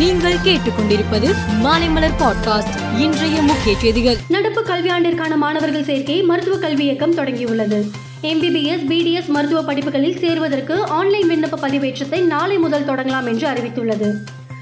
நீங்கள் கேட்டுக்கொண்டிருப்பது மாலைமலர் பாட்காஸ்ட். இன்றைய முக்கிய செய்திகள். நடப்பு கல்வியாண்டிற்கான மாணவர்கள் சேர்க்கையை மருத்துவ கல்வி இயக்கம் தொடங்கியுள்ளது. எம்பிபிஎஸ் பிடிஎஸ் மருத்துவ படிப்புகளில் சேருவதற்கு ஆன்லைன் விண்ணப்ப பதிவேற்றத்தை நாளை முதல் தொடங்கலாம் என்று அறிவித்துள்ளது.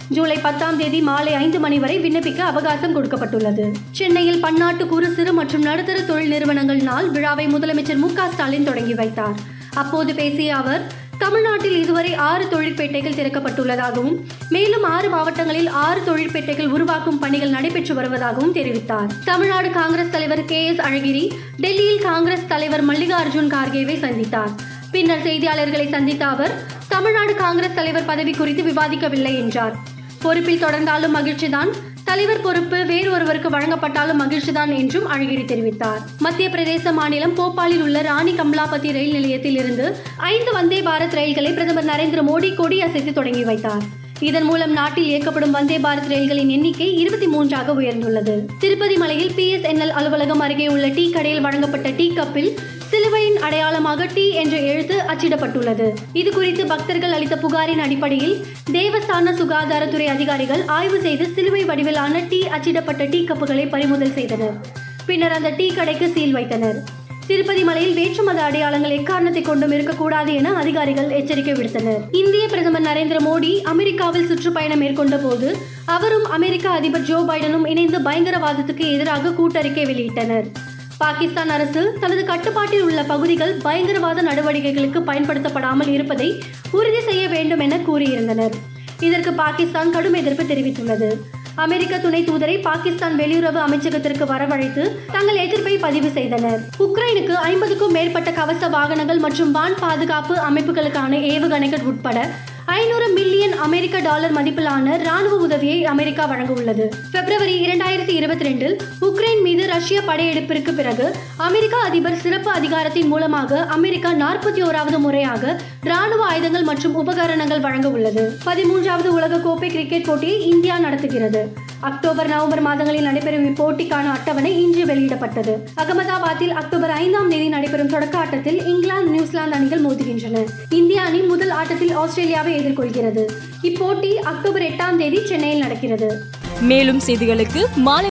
ஜூலை பத்தாம் தேதி மாலை ஐந்து மணி வரை விண்ணப்பிக்க அவகாசம் கொடுக்கப்பட்டுள்ளது. சென்னையில் பன்னாட்டு குறு சிறு மற்றும் நடுத்தர தொழில் நிறுவனங்கள் நாள் விழாவை முதலமைச்சர் மு க ஸ்டாலின் தொடங்கி வைத்தார். அப்போது பேசிய அவர் தமிழ்நாட்டில் இதுவரை ஆறு தொழிற்பேட்டைகள் திறக்கப்பட்டுள்ளதாகவும் மேலும் ஆறு மாவட்டங்களில் ஆறு தொழிற்பேட்டைகள் உருவாக்கும் பணிகள் நடைபெற்று வருவதாகவும் தெரிவித்தார். தமிழ்நாடு காங்கிரஸ் தலைவர் கே எஸ் அழகிரி டெல்லியில் காங்கிரஸ் தலைவர் மல்லிகார்ஜுன் கார்கேவை சந்தித்தார். பின்னர் செய்தியாளர்களை சந்தித்த அவர் தமிழ்நாடு காங்கிரஸ் தலைவர் பதவி குறித்து விவாதிக்கவில்லை என்றார். பொறுப்பில் தொடர்ந்தாலும் மகிழ்ச்சிதான் தலைவர் பொறுப்பு வேறு ஒருவருக்கு வழங்கப்பட்டாலும் மகிழ்ச்சிதான் என்றும் அழகிரி தெரிவித்தார். மத்திய பிரதேச மாநிலம் போபாலில் உள்ள ராணி கமலாபதி ரயில் நிலையத்தில் இருந்து ஐந்து வந்தே பாரத் ரயில்களை பிரதமர் நரேந்திர மோடி கொடி அசைத்து தொடங்கி வைத்தார். இதன் மூலம் நாட்டில் இயக்கப்படும் வந்தே பாரத் ரயில்களின் எண்ணிக்கை இருபத்தி மூன்றாக உயர்ந்துள்ளது. திருப்பதி மலையில் பிஎஸ்என்எல் அலுவலகம் அருகே உள்ள டீ கடையில் வழங்கப்பட்ட டீ கப்பில் சிலுவை சிலுவையின் அடையாளமாக டி என்ற எழுத்து அச்சிடப்பட்டுள்ளது. இது குறித்து பக்தர்கள் அளித்த புகாரின் அடிப்படையில் தேவஸ்தான சுகாதாரத்துறை அதிகாரிகள் ஆய்வு செய்து சிலுவை வடிவிலான டீ அச்சிடப்பட்ட டீ கப்புகளை பறிமுதல் செய்தனர். பின்னர் அந்த டீ கடைக்கு சீல் வைத்தனர். திருப்பதி மலையில் வேற்று மத அடையாளங்கள் எக்காரணத்தை கொண்டும் இருக்கக்கூடாது என அதிகாரிகள் எச்சரிக்கை விடுத்தனர். இந்திய பிரதமர் நரேந்திர மோடி அமெரிக்காவில் சுற்றுப்பயணம் மேற்கொண்ட போது அவரும் அமெரிக்க அதிபர் ஜோ பைடனும் இணைந்து பயங்கரவாதத்துக்கு எதிராக கூட்டறிக்கை வெளியிட்டனர். பாகிஸ்தான் அரசு தனது கட்டுப்பாட்டில் உள்ள பகுதிகள் பயங்கரவாத நடவடிக்கைகளுக்கு பயன்படுத்தப்படாமல் இருப்பதை உறுதி செய்ய வேண்டும் என கூறியிருந்தனர். இதற்கு பாகிஸ்தான் கடும் எதிர்ப்பு தெரிவித்துள்ளது. அமெரிக்க துணை தூதரை பாகிஸ்தான் வெளியுறவு அமைச்சகத்திற்கு வரவழைத்து தங்கள் எதிர்ப்பை பதிவு செய்தனர். உக்ரைனுக்கு ஐம்பதுக்கும் மேற்பட்ட கவச வாகனங்கள் மற்றும் வான் பாதுகாப்பு அமைப்புகளுக்கான ஏவுகணைகள் உட்பட ஐநூறு மில்லியன் அமெரிக்க டாலர் மதிப்பிலான ராணுவ உதவியை அமெரிக்கா வழங்க உள்ளது பிப்ரவரி இரண்டாயிரத்தி இருபத்தி ரெண்டில் உக்ரைன் மீது ரஷ்ய படையெடுப்பிற்கு பிறகு அமெரிக்க அதிபர் சிறப்பு அதிகாரத்தின் மூலமாக அமெரிக்கா நாற்பத்தி ஓராவது முறையாக ராணுவ ஆயுதங்கள் மற்றும் உபகரணங்கள் வழங்க உள்ளது. பதிமூன்றாவது உலக கோப்பை கிரிக்கெட் போட்டியை இந்தியா நடத்துகிறது. அக்டோபர் நவம்பர் மாதங்களில் நடைபெறும் இப்போட்டிக்கான அட்டவணை இன்று வெளியிடப்பட்டது. அகமதாபாத்தில் அக்டோபர் ஐந்தாம் தேதி நடைபெறும் தொடக்க ஆட்டத்தில் இங்கிலாந்து நியூசிலாந்து அணிகள் மோதுகின்றன. இந்திய அணி முதல் ஆட்டத்தில் ஆஸ்திரேலியாவை எதிர்கொள்கிறது. இப்போட்டி அக்டோபர் எட்டாம் தேதி சென்னையில் நடக்கிறது. மேலும் செய்திகளுக்கு மாலை